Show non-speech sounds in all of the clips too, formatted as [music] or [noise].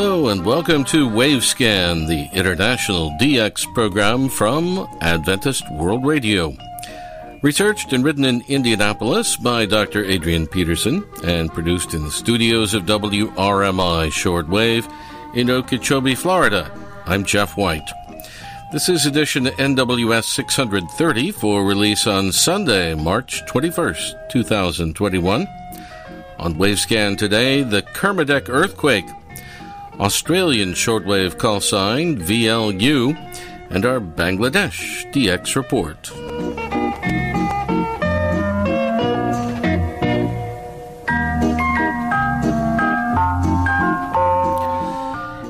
Hello and welcome to Wavescan, the international DX program from Adventist World Radio. Researched and written in Indianapolis by Dr. Adrian Peterson and produced in the studios of WRMI Shortwave in Okeechobee, Florida. I'm Jeff White. This is edition NWS 630 for release on Sunday, March 21st, 2021. On Wavescan today, the Kermadec earthquake Australian shortwave call sign VLU, and our Bangladesh DX report.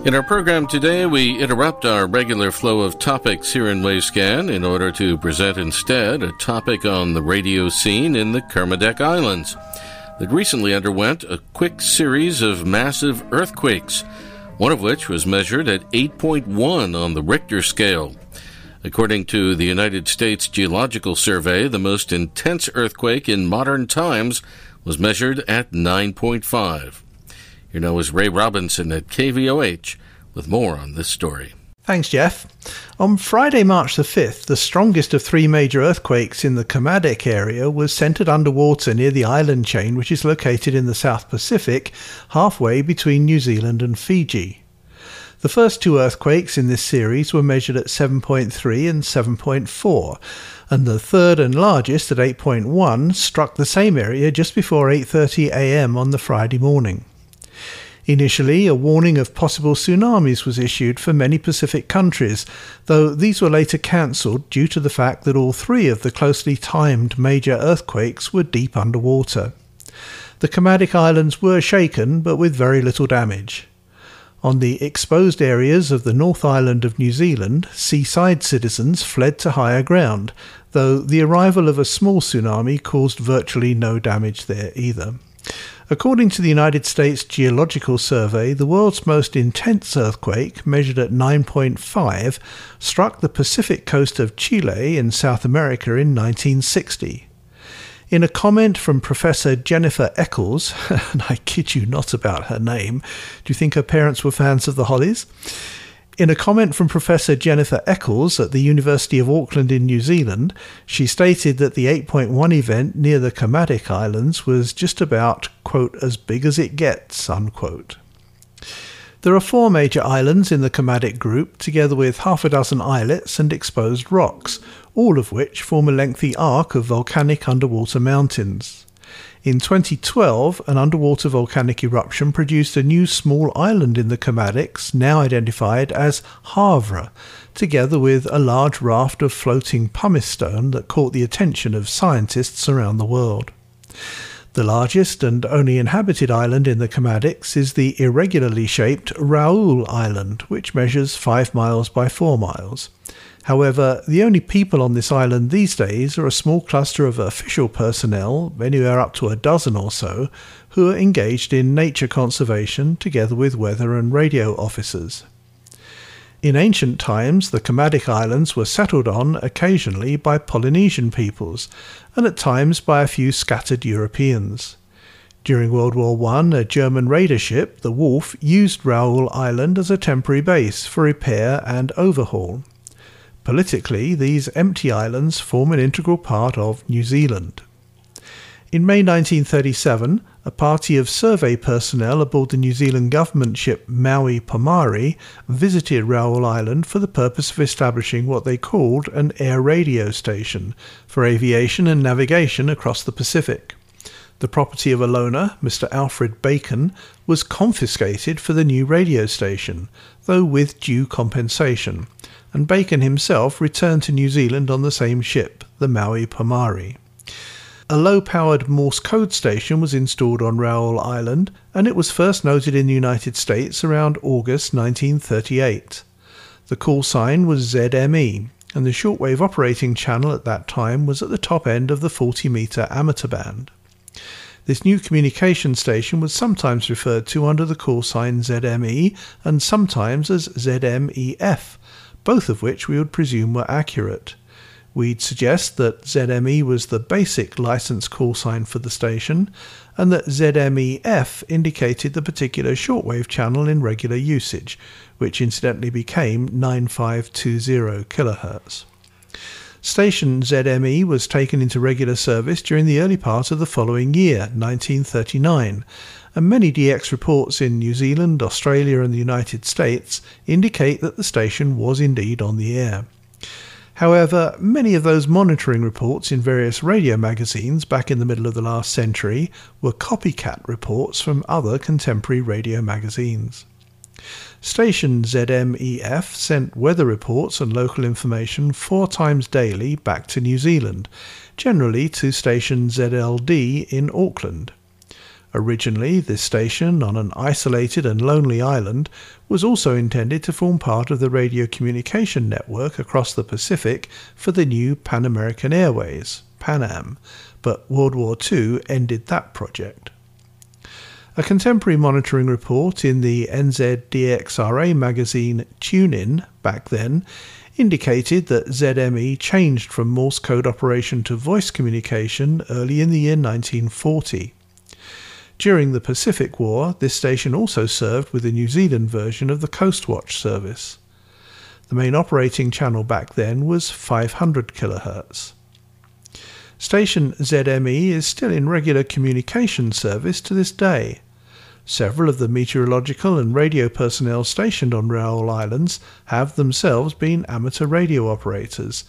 In our program today, we interrupt our regular flow of topics here in Wavescan in order to present instead a topic on the radio scene in the Kermadec Islands that recently underwent a quick series of massive earthquakes one of which was measured at 8.1 on the Richter scale. According to the United States Geological Survey, the most intense earthquake in modern times was measured at 9.5. Here now is Ray Robinson at KVOH with more on this story. Thanks, Jeff. On Friday, March the 5th, the strongest of three major earthquakes in the Kermadec area was centered underwater near the island chain, which is located in the South Pacific, halfway between New Zealand and Fiji. The first two earthquakes in this series were measured at 7.3 and 7.4, and the third and largest at 8.1 struck the same area just before 8:30 a.m. on the Friday morning. Initially, a warning of possible tsunamis was issued for many Pacific countries, though these were later cancelled due to the fact that all three of the closely timed major earthquakes were deep underwater. The Kermadec Islands were shaken, but with very little damage. On the exposed areas of the North Island of New Zealand, seaside citizens fled to higher ground, though the arrival of a small tsunami caused virtually no damage there either. According to the United States Geological Survey, the world's most intense earthquake, measured at 9.5, struck the Pacific coast of Chile in South America in 1960. In a comment from Professor Jennifer Eccles, [laughs] and I kid you not about her name, do you think her parents were fans of the Hollies? In a comment from Professor Jennifer Eccles at the University of Auckland in New Zealand, she stated that the 8.1 event near the Kermadec Islands was just about, quote, as big as it gets, unquote. There are four major islands in the Kermadec group, together with half a dozen islets and exposed rocks, all of which form a lengthy arc of volcanic underwater mountains. In 2012, an underwater volcanic eruption produced a new small island in the Kermadecs, now identified as Havre, together with a large raft of floating pumice stone that caught the attention of scientists around the world. The largest and only inhabited island in the Kermadecs is the irregularly shaped Raoul Island, which measures 5 miles by 4 miles. However, the only people on this island these days are a small cluster of official personnel, anywhere up to a dozen or so, who are engaged in nature conservation together with weather and radio officers. In ancient times, the Kermadec Islands were settled on occasionally by Polynesian peoples, and at times by a few scattered Europeans. During World War I, a German raider ship, the Wolf, used Raoul Island as a temporary base for repair and overhaul. Politically, these empty islands form an integral part of New Zealand. In May 1937, a party of survey personnel aboard the New Zealand government ship Maui Pomare visited Raoul Island for the purpose of establishing what they called an air radio station for aviation and navigation across the Pacific. The property of a loaner, Mr. Alfred Bacon, was confiscated for the new radio station, though with due compensation, and Bacon himself returned to New Zealand on the same ship, the Maui Pomare. A low powered Morse code station was installed on Raoul Island, and it was first noted in the United States around August 1938. The call sign was ZME, and the shortwave operating channel at that time was at the top end of the 40 metre amateur band. This new communication station was sometimes referred to under the call sign ZME and sometimes as ZMEF, both of which we would presume were accurate. We'd suggest that ZME was the basic license call sign for the station, and that ZMEF indicated the particular shortwave channel in regular usage, which incidentally became 9520 kHz. Station ZME was taken into regular service during the early part of the following year, 1939, and many DX reports in New Zealand, Australia, and the United States indicate that the station was indeed on the air. However, many of those monitoring reports in various radio magazines back in the middle of the last century were copycat reports from other contemporary radio magazines. Station ZMEF sent weather reports and local information four times daily back to New Zealand, generally to station ZLD in Auckland. Originally, this station, on an isolated and lonely island, was also intended to form part of the radio communication network across the Pacific for the new Pan American Airways, Pan Am, but World War II ended that project. A contemporary monitoring report in the NZDXRA magazine Tune In back then indicated that ZME changed from Morse code operation to voice communication early in the year 1940. During the Pacific War, this station also served with the New Zealand version of the Coastwatch service. The main operating channel back then was 500 kHz. Station ZME is still in regular communication service to this day. Several of the meteorological and radio personnel stationed on Raoul Islands have themselves been amateur radio operators,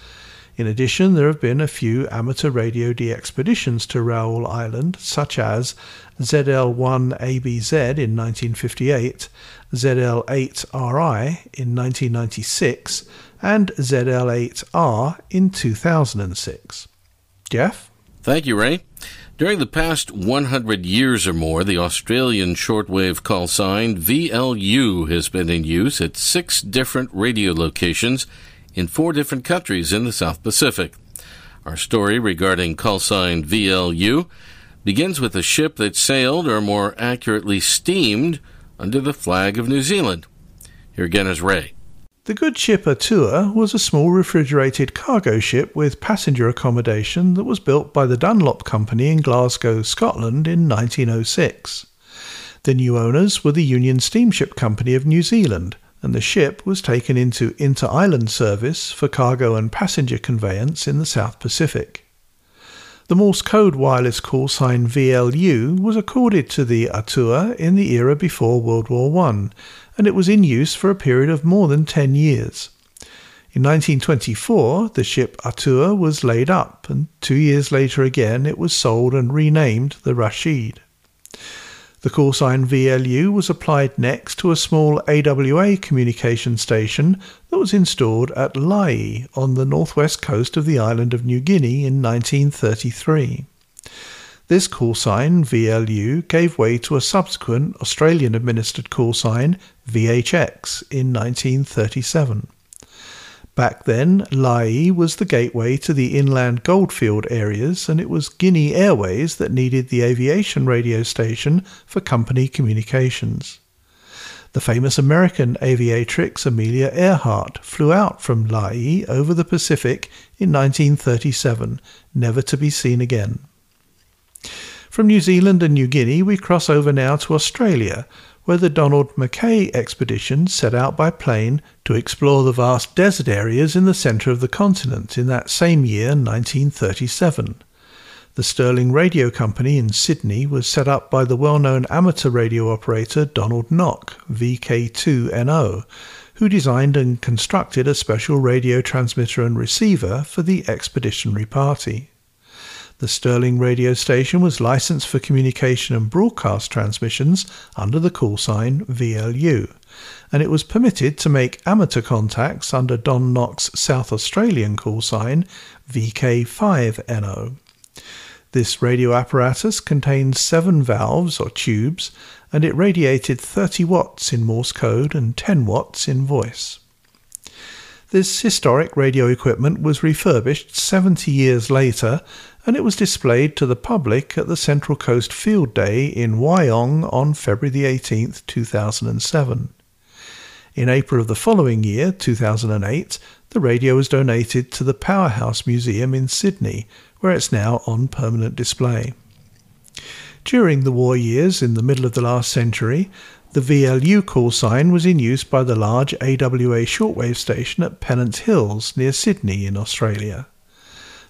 in addition, there have been a few amateur radio DXpeditions to Raoul Island, such as ZL1ABZ in 1958, ZL8RI in 1996, and ZL8R in 2006. Jeff? Thank you, Ray. During the past 100 years or more, the Australian shortwave call sign VLU has been in use at six different radio locations in four different countries in the South Pacific. Our story regarding call sign VLU begins with a ship that sailed, or more accurately steamed, under the flag of New Zealand. Here again is Ray. The good ship Atua was a small refrigerated cargo ship with passenger accommodation that was built by the Dunlop Company in Glasgow, Scotland in 1906. The new owners were the Union Steamship Company of New Zealand, and the ship was taken into inter island service for cargo and passenger conveyance in the South Pacific. The Morse code wireless call sign VLU was accorded to the Atua in the era before World War I, and it was in use for a period of more than 10 years. In 1924, the ship Atua was laid up, and two years later again it was sold and renamed the Rashid. The call sign VLU was applied next to a small AWA communication station that was installed at Lae on the northwest coast of the island of New Guinea in 1933. This call sign, VLU, gave way to a subsequent Australian administered call sign, VHX, in 1937. Back then, Lae was the gateway to the inland goldfield areas, and it was Guinea Airways that needed the aviation radio station for company communications. The famous American aviatrix Amelia Earhart flew out from Lae over the Pacific in 1937, never to be seen again. From New Zealand and New Guinea, we cross over now to Australia, where the Donald Mackay expedition set out by plane to explore the vast desert areas in the centre of the continent in that same year, 1937. The Stirling Radio Company in Sydney was set up by the well known amateur radio operator Donald Nock, VK2NO, who designed and constructed a special radio transmitter and receiver for the expeditionary party. The Stirling radio station was licensed for communication and broadcast transmissions under the call sign VLU, and it was permitted to make amateur contacts under Don Nock's South Australian call sign VK5NO. This radio apparatus contained seven valves or tubes, and it radiated 30 watts in Morse code and 10 watts in voice. This historic radio equipment was refurbished 70 years later and it was displayed to the public at the Central Coast Field Day in Wyong on February 18, 2007. In April of the following year, 2008, the radio was donated to the Powerhouse Museum in Sydney, where it's now on permanent display. During the war years in the middle of the last century, the VLU call sign was in use by the large AWA shortwave station at Pennant Hills near Sydney in Australia.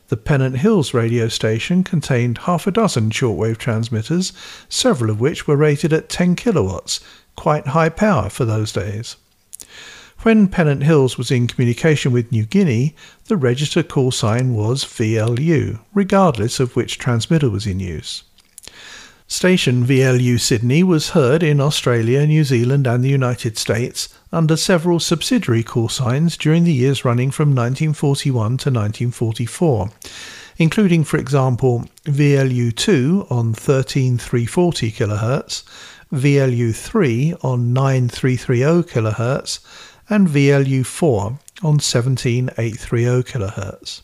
The Pennant Hills radio station contained half a dozen shortwave transmitters, several of which were rated at 10 kilowatts, quite high power for those days. When Pennant Hills was in communication with New Guinea, the register call sign was VLU, regardless of which transmitter was in use. Station VLU Sydney was heard in Australia, New Zealand, and the United States under several subsidiary call signs during the years running from 1941 to 1944, including, for example, VLU2 on 13340 kHz, VLU3 on 9330 kHz, and VLU4 on 17830 kHz.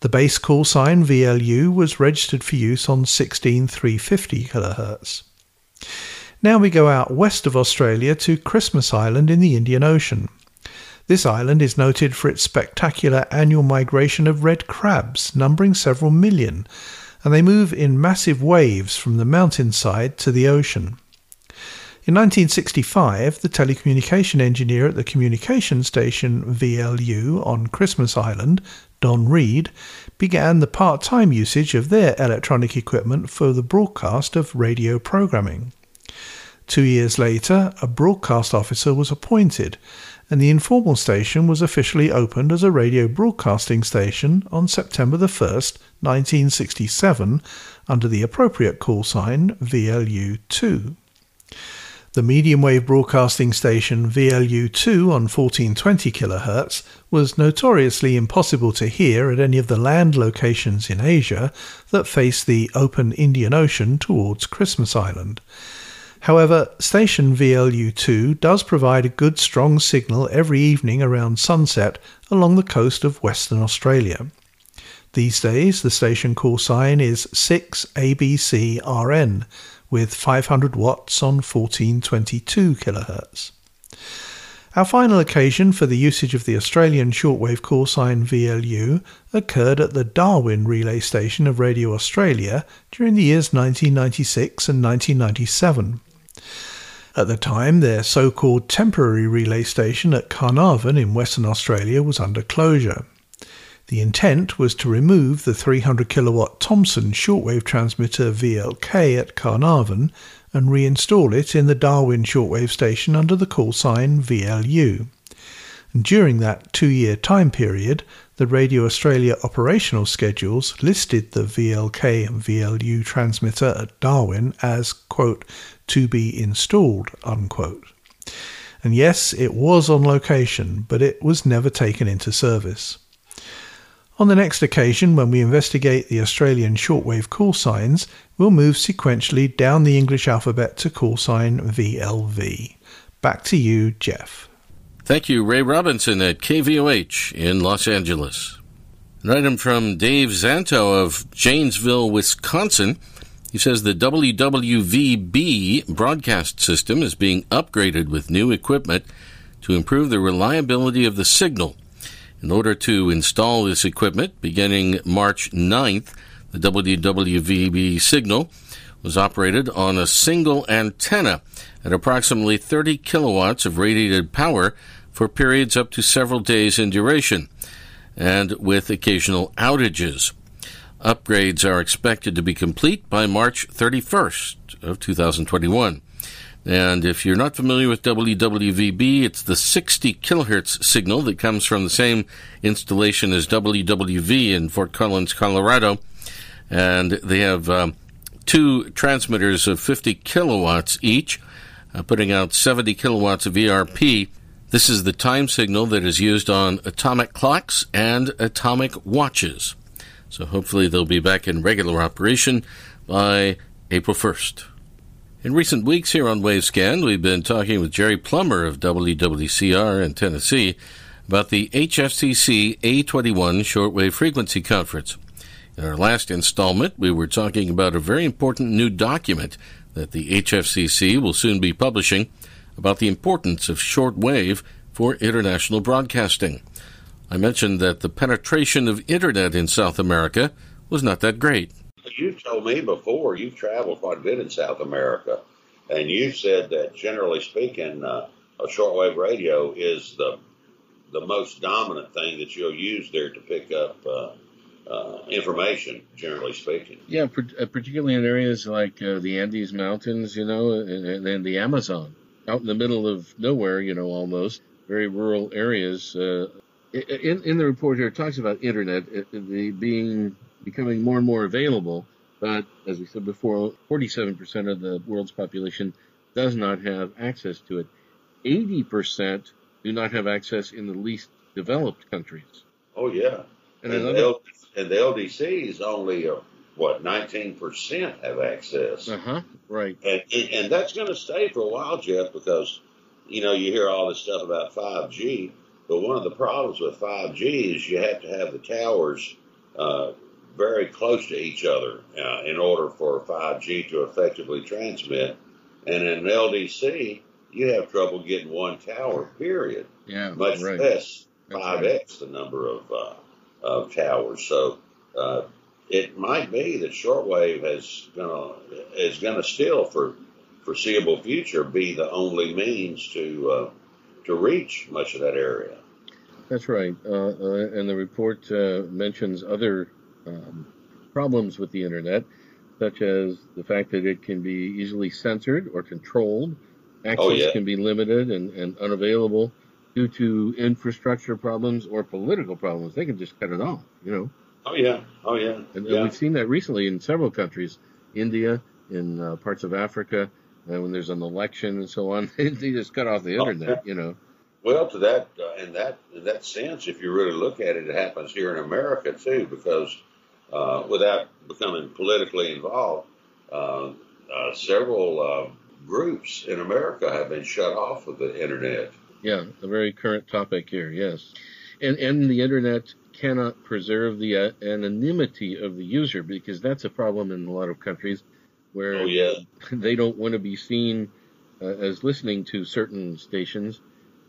The base call sign VLU was registered for use on 16350 kHz. Now we go out west of Australia to Christmas Island in the Indian Ocean. This island is noted for its spectacular annual migration of red crabs, numbering several million, and they move in massive waves from the mountainside to the ocean. In 1965, the telecommunication engineer at the communication station VLU on Christmas Island Don Reed, began the part time usage of their electronic equipment for the broadcast of radio programming. Two years later, a broadcast officer was appointed, and the informal station was officially opened as a radio broadcasting station on September 1, 1967, under the appropriate call sign VLU 2. The medium wave broadcasting station VLU2 on 1420 kHz was notoriously impossible to hear at any of the land locations in Asia that face the open Indian Ocean towards Christmas Island. However, station VLU2 does provide a good strong signal every evening around sunset along the coast of Western Australia. These days, the station call sign is 6ABCRN, with 500 watts on 1422 kHz. Our final occasion for the usage of the Australian shortwave call sign VLU occurred at the Darwin relay station of Radio Australia during the years 1996 and 1997. At the time, their so called temporary relay station at Carnarvon in Western Australia was under closure. The intent was to remove the 300 kilowatt Thomson shortwave transmitter VLK at Carnarvon and reinstall it in the Darwin shortwave station under the call sign VLU. And during that two year time period, the Radio Australia operational schedules listed the VLK and VLU transmitter at Darwin as, quote, to be installed, unquote. And yes, it was on location, but it was never taken into service. On the next occasion, when we investigate the Australian shortwave call signs, we'll move sequentially down the English alphabet to call sign VLV. Back to you, Jeff. Thank you, Ray Robinson at KVOH in Los Angeles. An item from Dave Zanto of Janesville, Wisconsin. He says the WWVB broadcast system is being upgraded with new equipment to improve the reliability of the signal. In order to install this equipment, beginning March 9th, the WWVB signal was operated on a single antenna at approximately 30 kilowatts of radiated power for periods up to several days in duration, and with occasional outages. Upgrades are expected to be complete by March 31st of 2021. And if you're not familiar with WWVB, it's the 60 kilohertz signal that comes from the same installation as WWV in Fort Collins, Colorado. And they have um, two transmitters of 50 kilowatts each, uh, putting out 70 kilowatts of ERP. This is the time signal that is used on atomic clocks and atomic watches. So hopefully they'll be back in regular operation by April 1st. In recent weeks here on Wavescan, we've been talking with Jerry Plummer of WWCR in Tennessee about the HFCC A21 Shortwave Frequency Conference. In our last installment, we were talking about a very important new document that the HFCC will soon be publishing, about the importance of shortwave for international broadcasting. I mentioned that the penetration of internet in South America was not that great. You've told me before you've traveled quite a bit in South America, and you said that generally speaking, uh, a shortwave radio is the the most dominant thing that you'll use there to pick up uh, uh, information, generally speaking. Yeah, uh, particularly in areas like uh, the Andes Mountains, you know, and, and, the Amazon, out in the middle of nowhere, you know, almost very rural areas. Uh, in, in the report here, it talks about internet the being becoming more and more available, but as we said before, 47% of the world's population does not have access to it. 80% do not have access in the least developed countries. Oh yeah, and, and, the, L- and the LDCs only uh, what 19% have access. Uh huh. Right. And and that's going to stay for a while, Jeff, because you know you hear all this stuff about 5G, but one of the problems with 5G is you have to have the towers. Uh, very close to each other uh, in order for 5G to effectively transmit. And in LDC, you have trouble getting one tower, period. Yeah, much right. less five x right. the number of uh, of towers. So uh, it might be that shortwave has gonna is gonna still for foreseeable future be the only means to uh, to reach much of that area. That's right, uh, uh, and the report uh, mentions other um, problems with the internet, such as the fact that it can be easily censored or controlled Access oh, yeah. can be limited and, and unavailable due to infrastructure problems or political problems. They can just cut it off, you know. Oh yeah, oh yeah. And, yeah. and we've seen that recently in several countries, India, in uh, parts of Africa, uh, when there's an election and so on, [laughs] they just cut off the oh, internet, oh, yeah. you know. Well, to that uh, in that in that sense, if you really look at it, it happens here in America too, because uh, without becoming politically involved, uh, uh, several uh, groups in America have been shut off of the internet. Yeah, a very current topic here, yes. And, and the internet cannot preserve the uh, anonymity of the user because that's a problem in a lot of countries where oh, yeah. [laughs] they don't want to be seen uh, as listening to certain stations.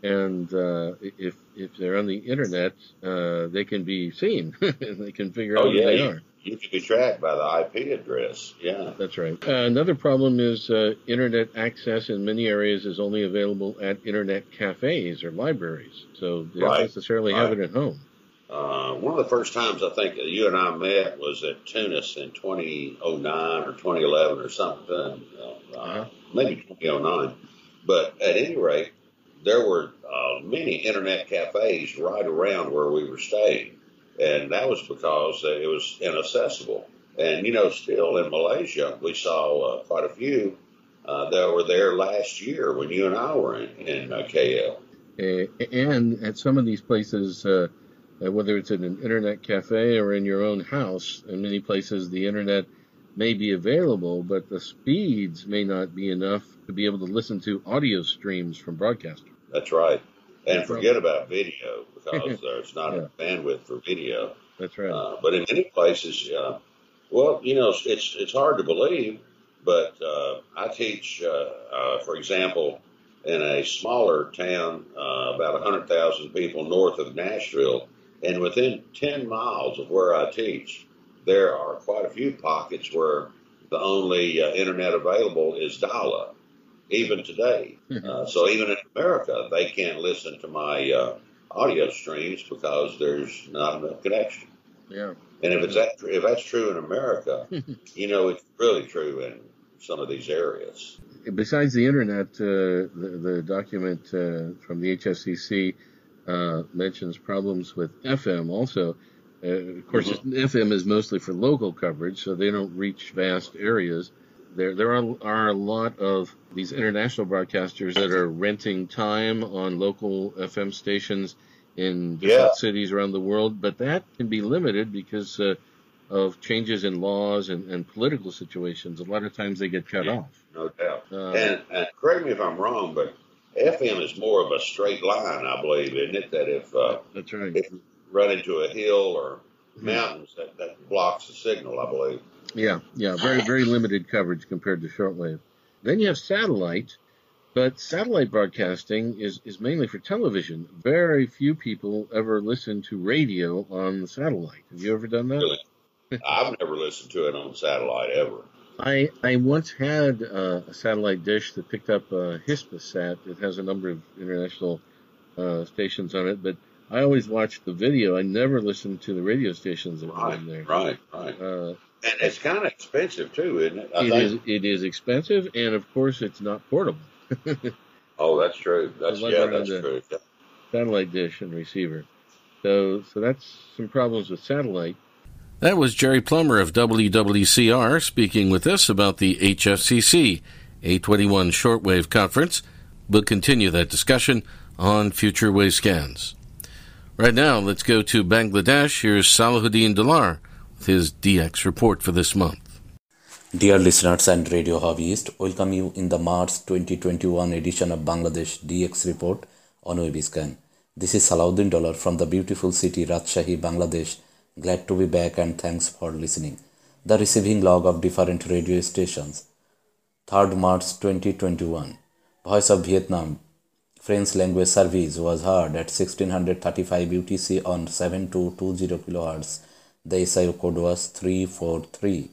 And uh, if if they're on the internet, uh, they can be seen. And [laughs] they can figure oh, out yeah, who they are you can be tracked by the IP address. Yeah, that's right. Uh, another problem is uh, internet access in many areas is only available at internet cafes or libraries, so they right. don't necessarily right. have it at home. Uh, one of the first times I think you and I met was at Tunis in 2009 or 2011 or something, uh, uh-huh. maybe 2009. But at any rate, there were uh, many internet cafes right around where we were staying and that was because it was inaccessible. And you know, still in Malaysia, we saw uh, quite a few uh, that were there last year when you and I were in, in uh, KL. And at some of these places, uh, whether it's in an internet cafe or in your own house, in many places the internet may be available, but the speeds may not be enough to be able to listen to audio streams from broadcasters. That's right. And forget about video because [laughs] there's not yeah. bandwidth for video. That's right. Uh, but in many places, uh, well, you know, it's it's hard to believe, but uh, I teach, uh, uh, for example, in a smaller town, uh, about 100,000 people north of Nashville, and within 10 miles of where I teach, there are quite a few pockets where the only internet available is dial-up even today. Mm-hmm. Uh, so even in America, they can't listen to my uh, audio streams because there's not enough connection. Yeah. And if it's that, if that's true in America, [laughs] you know, it's really true in some of these areas. Besides the internet, uh, the, the, document uh, from the HFCC uh, mentions problems with FM also. Uh, of course, mm-hmm. FM is mostly for local coverage, so they don't reach vast areas there there are, are a lot of these international broadcasters that are renting time on local FM stations in different yeah. cities around the world, but that can be limited because uh, of changes in laws and, and, political situations. A lot of times they get cut yeah, off. No doubt. Uh, and, and, correct me if I'm wrong, but FM is more of a straight line, I believe, isn't it? That if uh, that's right, if run into a hill or mountains, that, that blocks the signal, I believe. Yeah, yeah, very very limited coverage compared to shortwave. Then you have satellite, But satellite broadcasting is, is mainly for television. Very few people ever listen to radio on the satellite. Have you ever done that? Really? I've never listened to it on satellite ever. I I once had uh, a satellite dish that picked up a Hispasat. It has a number of international uh, stations on it, but I always watched the video. I never listened to the radio stations that were Right, in there. right, right. Uh, And it's kind of expensive too, isn't it? I it think. is it is expensive, and of course, it's not portable. [laughs] Oh, that's true. That's yeah, that's true. Yeah. satellite dish and receiver. So so that's some problems with satellite. That was Jerry Plummer of WWCR speaking with us about the HFCC A21 shortwave conference. We'll continue that discussion on future Wavescans. Right now, let's go to Bangladesh. Here's Salahuddin Dollar with his DX report for this month. Dear listeners and radio hobbyists, welcome you in the March 2021 edition of Bangladesh DX report on Wavescan. This is Salahuddin Dollar from the beautiful city Rajshahi, Bangladesh. Glad to be back and thanks for listening. The receiving log of different radio stations. 3rd March 2021. Voice of Vietnam French language service was heard at 1635 UTC on 7220 kHz. The SIO code was 343.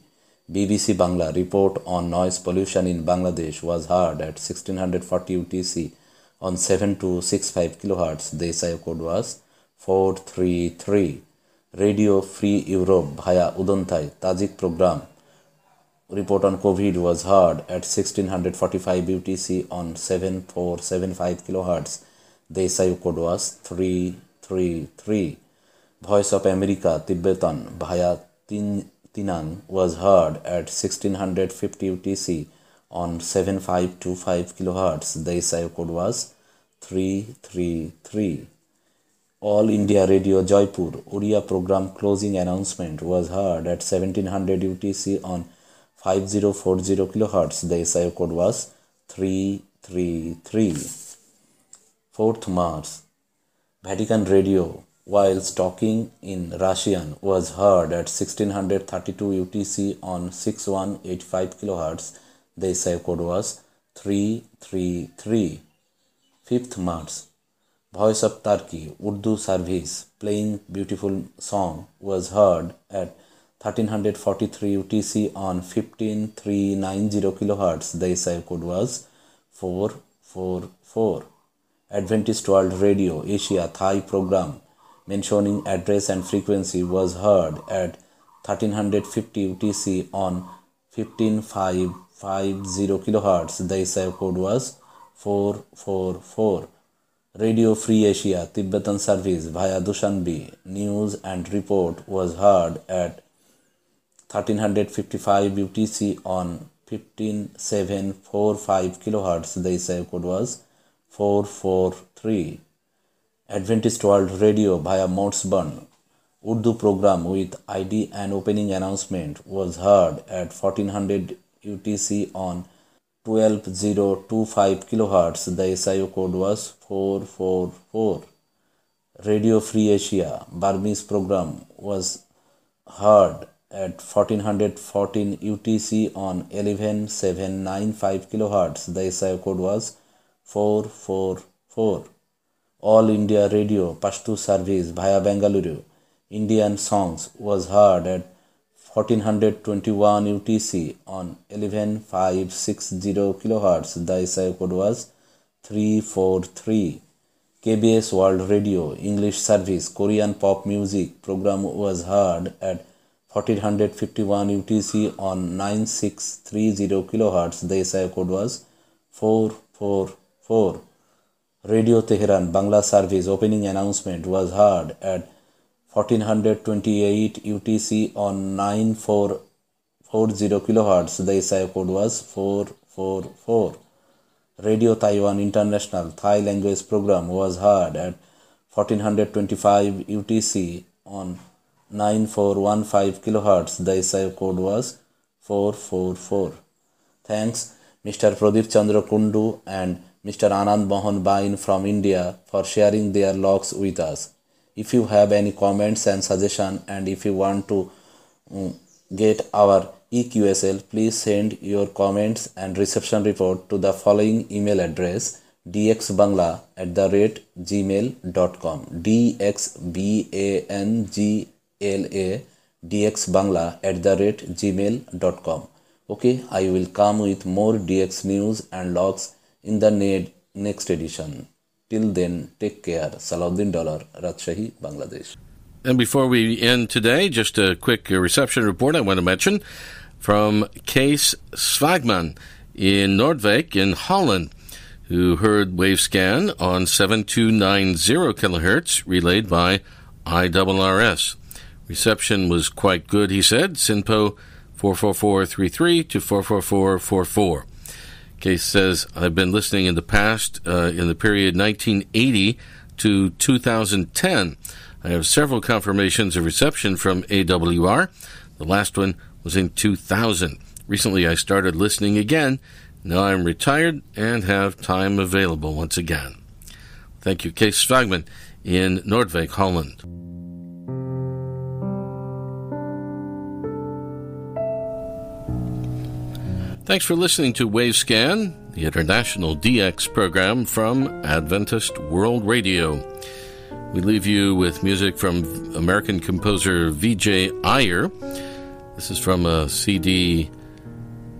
BBC Bangla report on noise pollution in Bangladesh was heard at 1640 UTC on 7265 kHz. The SIO code was 433. Radio Free Europe via Udontai Tajik program report on COVID was heard at 1645 UTC on 7475 kHz. The SIO code was 333. Voice of America Tibetan via Tin- Tinang was heard at 1650 UTC on 7525 kHz. The SIO code was 333. All India Radio Jaipur Oriya program closing announcement was heard at 1700 UTC on 5040 kHz. The SIO code was 333. 4th March Vatican Radio whilst talking in Russian was heard at 1632 UTC on 6185 kHz. The SIO code was 333. 5th March Voice of Turkey Urdu service playing beautiful song was heard at 1343 UTC on 15390 kHz. The SI code was 444. Adventist World Radio Asia Thai program mentioning address and frequency was heard at 1350 UTC on 15550 kHz. The SI code was 444. Radio Free Asia Tibetan service via Dushanbe news and report was heard at 1355 UTC on 15745 kHz. The SI code was 443. Adventist World Radio via Moosbrunn Urdu program with ID and opening announcement was heard at 1400 UTC on 12025 kHz. The SIO code was 444. Radio Free Asia Burmese program was heard at 1414 UTC on 11795 kHz. The SIO code was 444. All India Radio Pashto service via Bengaluru Indian songs was heard at 1421 UTC on 11560 kHz. The SI code was 343. KBS World Radio English service Korean pop music program was heard at 1451 UTC on 9630 kHz. The SI code was 444. Radio Tehran Bangla service opening announcement was heard at 1428 UTC on 9440 kHz. The SI code was 444. Radio Taiwan International Thai language program was heard at 1425 UTC on 9415 kilohertz. The SI code was 444. Thanks Mr. Pradeep Chandra Kundu and Mr. Anand Mohan Bain from India for sharing their logs with us. If you have any comments and suggestion and if you want to mm, get our EQSL, please send your comments and reception report to the following email address dxbangla at the rate gmail.com dxbangla dxbangla at the rate gmail.com okay i will come with more dx news and logs in the next edition. Till then take care. Salahuddin dollar rajshahi bangladesh. And before we end today just a quick reception report i want to mention from Kees Swagman in Noordwijk in Holland who heard Wavescan on 7290 kilohertz relayed by IRRS. Reception was quite good, he said. SINPO 44433 to 44444. Kees says, I've been listening in the past, uh, in the period 1980 to 2010. I have several confirmations of reception from AWR. The last one was in 2000. Recently, I started listening again now I'm retired and have time available once again. Thank you, Kees Svagman in Noordwijk, Holland. Thanks for listening to Wavescan, the international DX program from Adventist World Radio. We leave you with music from American composer Vijay Iyer. This is from a CD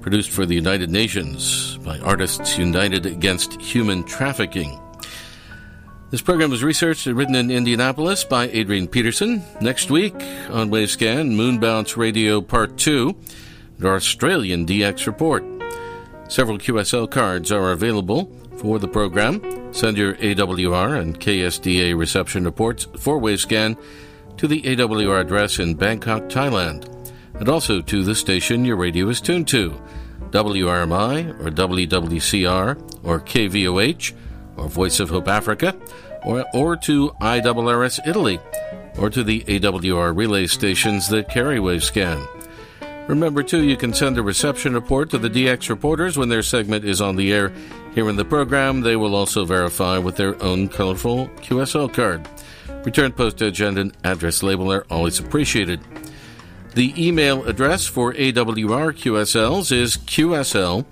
produced for the United Nations by Artists United Against Human Trafficking. This program was researched and written in Indianapolis by Adrian Peterson. Next week on Wavescan, Moonbounce Radio Part 2, our Australian DX report. Several QSL cards are available for the program. Send your AWR and KSDA reception reports for Wavescan to the AWR address in Bangkok, Thailand, and also to the station your radio is tuned to WRMI or WWCR or KVOH or Voice of Hope Africa or, or to IRRS Italy or to the AWR relay stations that carry Wavescan. Remember, too, you can send a reception report to the DX reporters when their segment is on the air here in the program. They will also verify with their own colorful QSL card. Return postage and an address label are always appreciated. The email address for AWR QSLs is qsl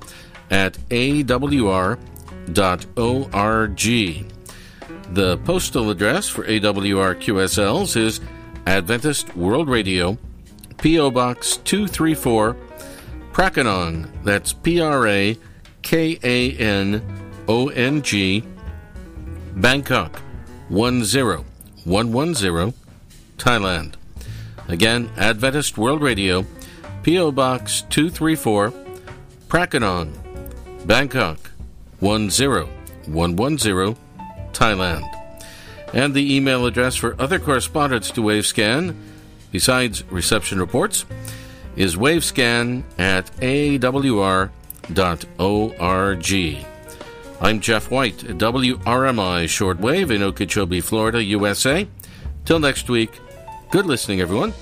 at awr.org. The postal address for AWR QSLs is Adventist World Radio, P.O. Box 234, Prakanong, that's P R A K A N O N G, Bangkok 10110, Thailand. Again, Adventist World Radio, P.O. Box 234, Prakanong, Bangkok 10110, Thailand. And the email address for other correspondence to Wavescan, besides reception reports, is wavescan at awr.org. I'm Jeff White WRMI Shortwave in Okeechobee, Florida, USA. Till next week, Good listening, everyone.